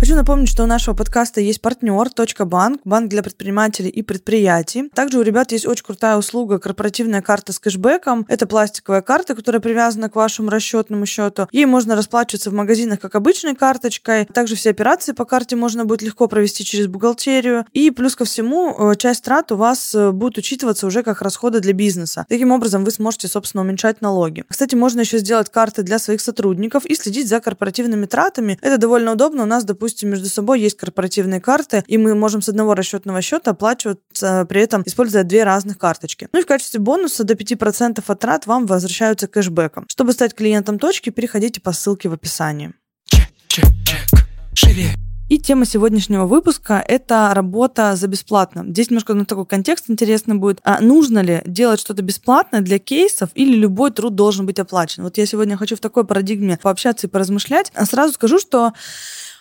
Хочу напомнить, что у нашего подкаста есть партнер .банк, банк для предпринимателей и предприятий. Также у ребят есть очень крутая услуга корпоративная карта с кэшбэком. Это пластиковая карта, которая привязана к вашему расчетному счету. Ей можно расплачиваться в магазинах как обычной карточкой. Также все операции по карте можно будет легко провести через бухгалтерию. И плюс ко всему, э, часть трат у вас э, будет учитываться уже как расходы для бизнеса. Таким образом, вы сможете, собственно, уменьшать налоги. Кстати, можно еще сделать карты для своих сотрудников и следить за корпоративными тратами. Это довольно удобно. У нас, допустим, допустим, между собой есть корпоративные карты, и мы можем с одного расчетного счета оплачиваться, при этом используя две разных карточки. Ну и в качестве бонуса до 5% от трат вам возвращаются кэшбэком. Чтобы стать клиентом точки, переходите по ссылке в описании. Чек, чек, чек. Шире. И тема сегодняшнего выпуска – это работа за бесплатно. Здесь немножко ну, такой контекст интересный будет. А нужно ли делать что-то бесплатно для кейсов или любой труд должен быть оплачен? Вот я сегодня хочу в такой парадигме пообщаться и поразмышлять. А сразу скажу, что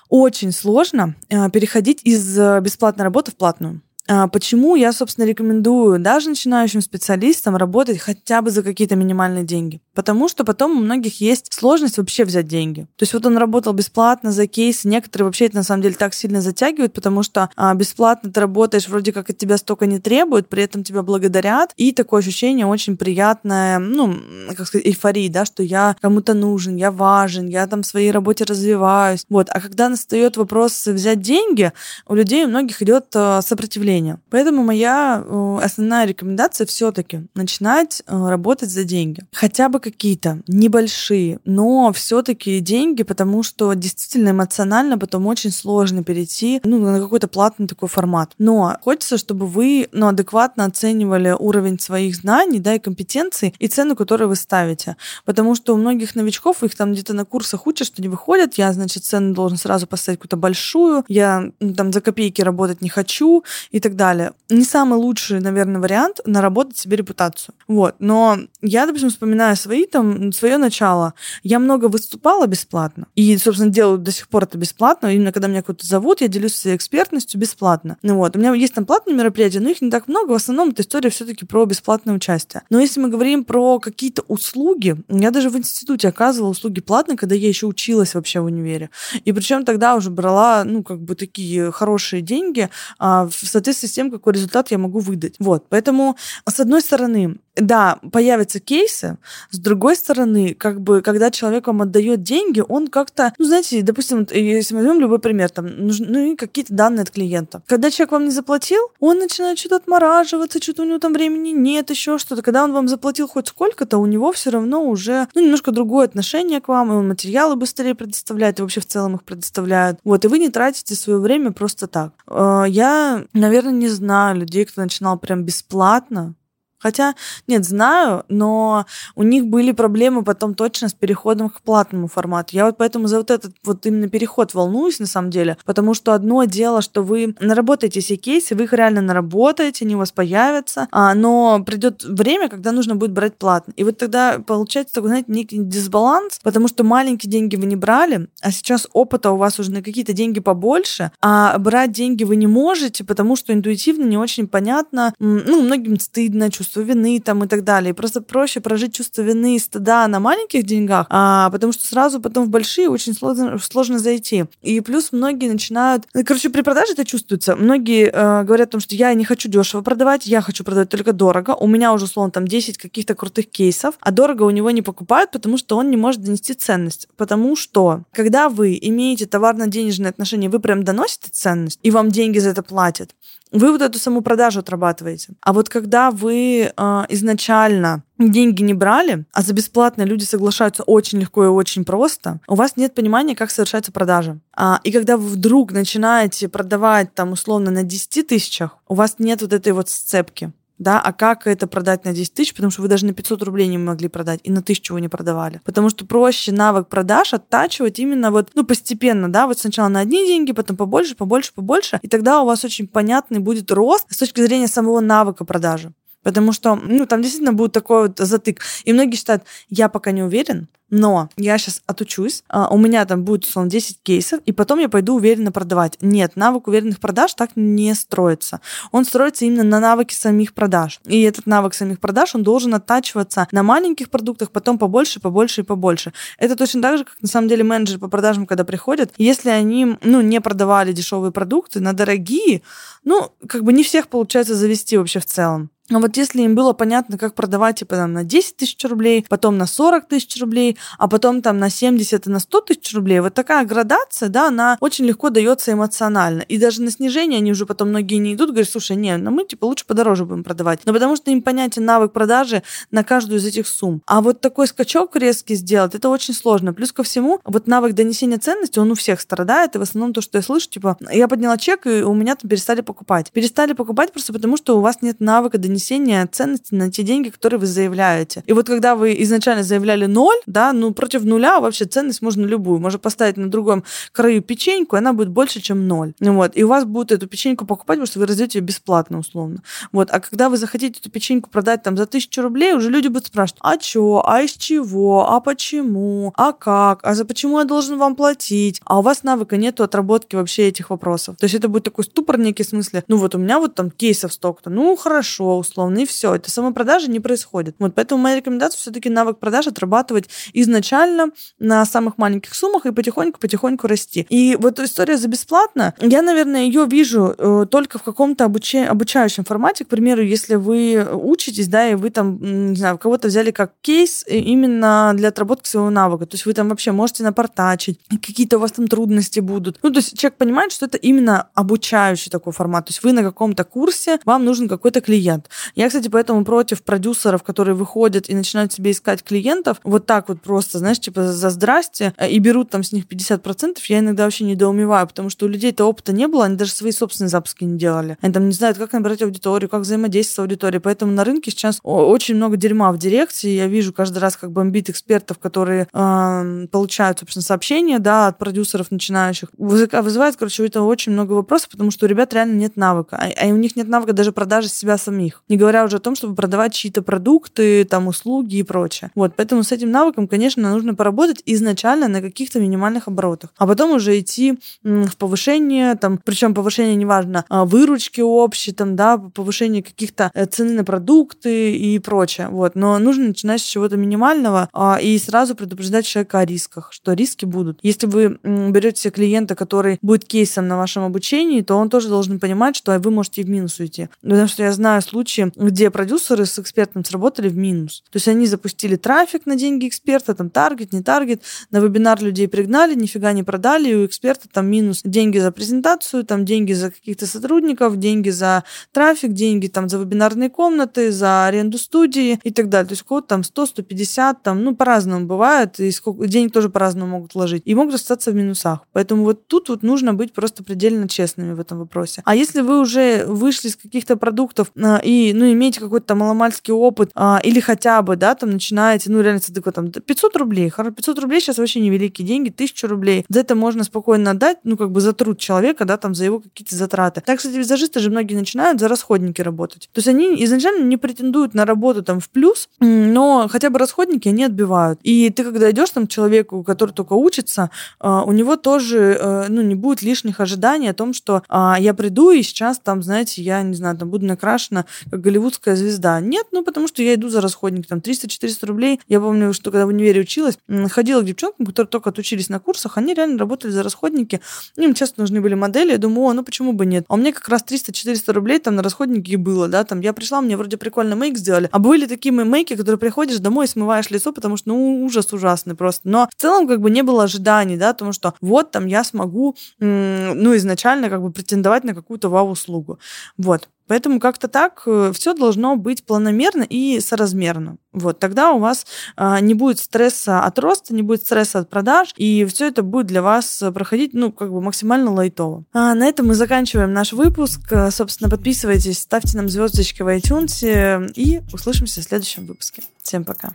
очень сложно э, переходить из э, бесплатной работы в платную. А, почему я, собственно, рекомендую даже начинающим специалистам работать хотя бы за какие-то минимальные деньги? Потому что потом у многих есть сложность вообще взять деньги. То есть вот он работал бесплатно за кейсы, некоторые вообще это на самом деле так сильно затягивают, потому что а, бесплатно ты работаешь, вроде как от тебя столько не требуют, при этом тебя благодарят, и такое ощущение очень приятное, ну, как сказать, эйфории, да, что я кому-то нужен, я важен, я там в своей работе развиваюсь. Вот. А когда настает вопрос взять деньги, у людей у многих идет а, сопротивление мышления. Поэтому моя э, основная рекомендация все-таки начинать э, работать за деньги. Хотя бы какие-то небольшие, но все-таки деньги, потому что действительно эмоционально потом очень сложно перейти ну, на какой-то платный такой формат. Но хочется, чтобы вы ну, адекватно оценивали уровень своих знаний да, и компетенций и цену, которую вы ставите. Потому что у многих новичков, их там где-то на курсах учат, что не выходят, я, значит, цену должен сразу поставить какую-то большую, я ну, там за копейки работать не хочу и так так далее. Не самый лучший, наверное, вариант наработать себе репутацию. Вот. Но я, допустим, вспоминаю свои там, свое начало. Я много выступала бесплатно. И, собственно, делаю до сих пор это бесплатно. Именно когда меня кто-то зовут, я делюсь своей экспертностью бесплатно. Ну вот. У меня есть там платные мероприятия, но их не так много. В основном эта история все-таки про бесплатное участие. Но если мы говорим про какие-то услуги, я даже в институте оказывала услуги платные, когда я еще училась вообще в универе. И причем тогда уже брала, ну, как бы такие хорошие деньги а, в соответствии с тем, какой результат я могу выдать. Вот, поэтому, с одной стороны, да, появятся кейсы, с другой стороны, как бы, когда человек вам отдает деньги, он как-то, ну, знаете, допустим, если мы возьмем любой пример, там, нужны какие-то данные от клиента. Когда человек вам не заплатил, он начинает что-то отмораживаться, что-то у него там времени нет, еще что-то. Когда он вам заплатил хоть сколько-то, у него все равно уже, ну, немножко другое отношение к вам, и он материалы быстрее предоставляет, и вообще в целом их предоставляет. Вот, и вы не тратите свое время просто так. Э, я, наверное, наверное, не знаю людей, кто начинал прям бесплатно. Хотя, нет, знаю, но у них были проблемы потом точно с переходом к платному формату. Я вот поэтому за вот этот вот именно переход волнуюсь на самом деле, потому что одно дело, что вы наработаете все кейсы, вы их реально наработаете, они у вас появятся, а, но придет время, когда нужно будет брать платно. И вот тогда получается такой, знаете, некий дисбаланс, потому что маленькие деньги вы не брали, а сейчас опыта у вас уже на какие-то деньги побольше, а брать деньги вы не можете, потому что интуитивно не очень понятно, ну, многим стыдно, чувствовать чувство вины там и так далее. Просто проще прожить чувство вины и стыда на маленьких деньгах, а, потому что сразу потом в большие очень сложно, сложно зайти. И плюс многие начинают... Ну, короче, при продаже это чувствуется. Многие э, говорят о том, что я не хочу дешево продавать, я хочу продавать только дорого. У меня уже, условно, там 10 каких-то крутых кейсов, а дорого у него не покупают, потому что он не может донести ценность. Потому что, когда вы имеете товарно-денежные отношения, вы прям доносите ценность, и вам деньги за это платят, вы вот эту саму продажу отрабатываете. А вот когда вы э, изначально деньги не брали, а за бесплатно люди соглашаются очень легко и очень просто, у вас нет понимания, как совершается продажа. А, и когда вы вдруг начинаете продавать там условно на 10 тысячах, у вас нет вот этой вот сцепки. да, а как это продать на 10 тысяч, потому что вы даже на 500 рублей не могли продать, и на тысячу вы не продавали. Потому что проще навык продаж оттачивать именно вот, ну, постепенно, да, вот сначала на одни деньги, потом побольше, побольше, побольше, и тогда у вас очень понятный будет рост с точки зрения самого навыка продажи. Потому что, ну, там действительно будет такой вот затык. И многие считают, я пока не уверен, но я сейчас отучусь, а, у меня там будет, условно, 10 кейсов, и потом я пойду уверенно продавать. Нет, навык уверенных продаж так не строится. Он строится именно на навыке самих продаж. И этот навык самих продаж, он должен оттачиваться на маленьких продуктах, потом побольше, побольше и побольше. Это точно так же, как на самом деле менеджеры по продажам, когда приходят, если они, ну, не продавали дешевые продукты на дорогие, ну, как бы не всех получается завести вообще в целом. Но вот если им было понятно, как продавать, типа, там, на 10 тысяч рублей, потом на 40 тысяч рублей, а потом там на 70 и на 100 тысяч рублей, вот такая градация, да, она очень легко дается эмоционально. И даже на снижение они уже потом многие не идут, говорят, слушай, не, ну мы, типа, лучше подороже будем продавать. Но потому что им понятен навык продажи на каждую из этих сумм. А вот такой скачок резкий сделать, это очень сложно. Плюс ко всему, вот навык донесения ценности, он у всех страдает, и в основном то, что я слышу, типа, я подняла чек, и у меня там перестали покупать. Перестали покупать просто потому, что у вас нет навыка донесения нанесения ценности на те деньги, которые вы заявляете. И вот когда вы изначально заявляли ноль, да, ну против нуля вообще ценность можно любую. Можно поставить на другом краю печеньку, и она будет больше, чем ноль. Вот. И у вас будут эту печеньку покупать, потому что вы раздаете ее бесплатно, условно. Вот. А когда вы захотите эту печеньку продать там за тысячу рублей, уже люди будут спрашивать, а что, а из чего, а почему, а как, а за почему я должен вам платить? А у вас навыка нету отработки вообще этих вопросов. То есть это будет такой ступор некий в смысле, ну вот у меня вот там кейсов столько-то, ну хорошо, условно, и все. Это самопродажа не происходит. Вот поэтому моя рекомендация все-таки навык продаж отрабатывать изначально на самых маленьких суммах и потихоньку-потихоньку расти. И вот история за бесплатно, я, наверное, ее вижу э, только в каком-то обуча... обучающем формате. К примеру, если вы учитесь, да, и вы там, не знаю, кого-то взяли как кейс э, именно для отработки своего навыка. То есть вы там вообще можете напортачить, какие-то у вас там трудности будут. Ну, то есть человек понимает, что это именно обучающий такой формат. То есть вы на каком-то курсе, вам нужен какой-то клиент. Я, кстати, поэтому против продюсеров, которые выходят и начинают себе искать клиентов вот так вот просто, знаешь, типа за здрасте, э, и берут там с них 50%, я иногда вообще недоумеваю, потому что у людей-то опыта не было, они даже свои собственные запуски не делали. Они там не знают, как набрать аудиторию, как взаимодействовать с аудиторией. Поэтому на рынке сейчас очень много дерьма в дирекции. Я вижу каждый раз, как бомбит экспертов, которые э, получают, собственно, сообщения, да, от продюсеров начинающих. Вызывает, короче, это очень много вопросов, потому что у ребят реально нет навыка. А, а у них нет навыка даже продажи себя самих. Не говоря уже о том, чтобы продавать чьи-то продукты, там, услуги и прочее. Вот, поэтому с этим навыком, конечно, нужно поработать изначально на каких-то минимальных оборотах, а потом уже идти в повышение, там, причем повышение, неважно, а, выручки общей, там, да, повышение каких-то э, цены на продукты и прочее, вот. Но нужно начинать с чего-то минимального а, и сразу предупреждать человека о рисках, что риски будут. Если вы берете клиента, который будет кейсом на вашем обучении, то он тоже должен понимать, что вы можете в минус уйти. Потому что я знаю случаи, где где продюсеры с экспертом сработали в минус. То есть они запустили трафик на деньги эксперта, там таргет, не таргет, на вебинар людей пригнали, нифига не продали, и у эксперта там минус деньги за презентацию, там деньги за каких-то сотрудников, деньги за трафик, деньги там за вебинарные комнаты, за аренду студии и так далее. То есть у кого-то там 100, 150, там, ну, по-разному бывает, и сколько, денег тоже по-разному могут вложить, и могут остаться в минусах. Поэтому вот тут вот нужно быть просто предельно честными в этом вопросе. А если вы уже вышли с каких-то продуктов а, ну, имеете какой-то маломальский опыт, а, или хотя бы, да, там начинаете, ну, реально, такой там 500 рублей, 500 рублей сейчас вообще невеликие деньги, 1000 рублей, за это можно спокойно отдать, ну, как бы за труд человека, да, там, за его какие-то затраты. Так, кстати, визажисты же многие начинают за расходники работать. То есть они изначально не претендуют на работу там в плюс, но хотя бы расходники они отбивают. И ты, когда идешь там к человеку, который только учится, а, у него тоже, э, ну, не будет лишних ожиданий о том, что а, я приду и сейчас там, знаете, я, не знаю, там буду накрашена, голливудская звезда. Нет, ну потому что я иду за расходник, там 300-400 рублей. Я помню, что когда в универе училась, ходила к девчонкам, которые только отучились на курсах, они реально работали за расходники. Им часто нужны были модели. Я думаю, о, ну почему бы нет? А у меня как раз 300-400 рублей там на расходники было, да, там я пришла, мне вроде прикольно мейк сделали. А были такие мейки, которые приходишь домой и смываешь лицо, потому что, ну, ужас ужасный просто. Но в целом как бы не было ожиданий, да, потому что вот там я смогу, ну, изначально как бы претендовать на какую-то вау-услугу. Вот. Поэтому как-то так э, все должно быть планомерно и соразмерно. Вот, тогда у вас а, не будет стресса от роста, не будет стресса от продаж, и все это будет для вас проходить, ну, как бы максимально лайтово. А на этом мы заканчиваем наш выпуск. Собственно, подписывайтесь, ставьте нам звездочки в iTunes, и услышимся в следующем выпуске. Всем пока.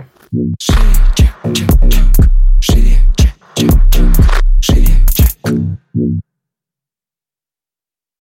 Шире, чек.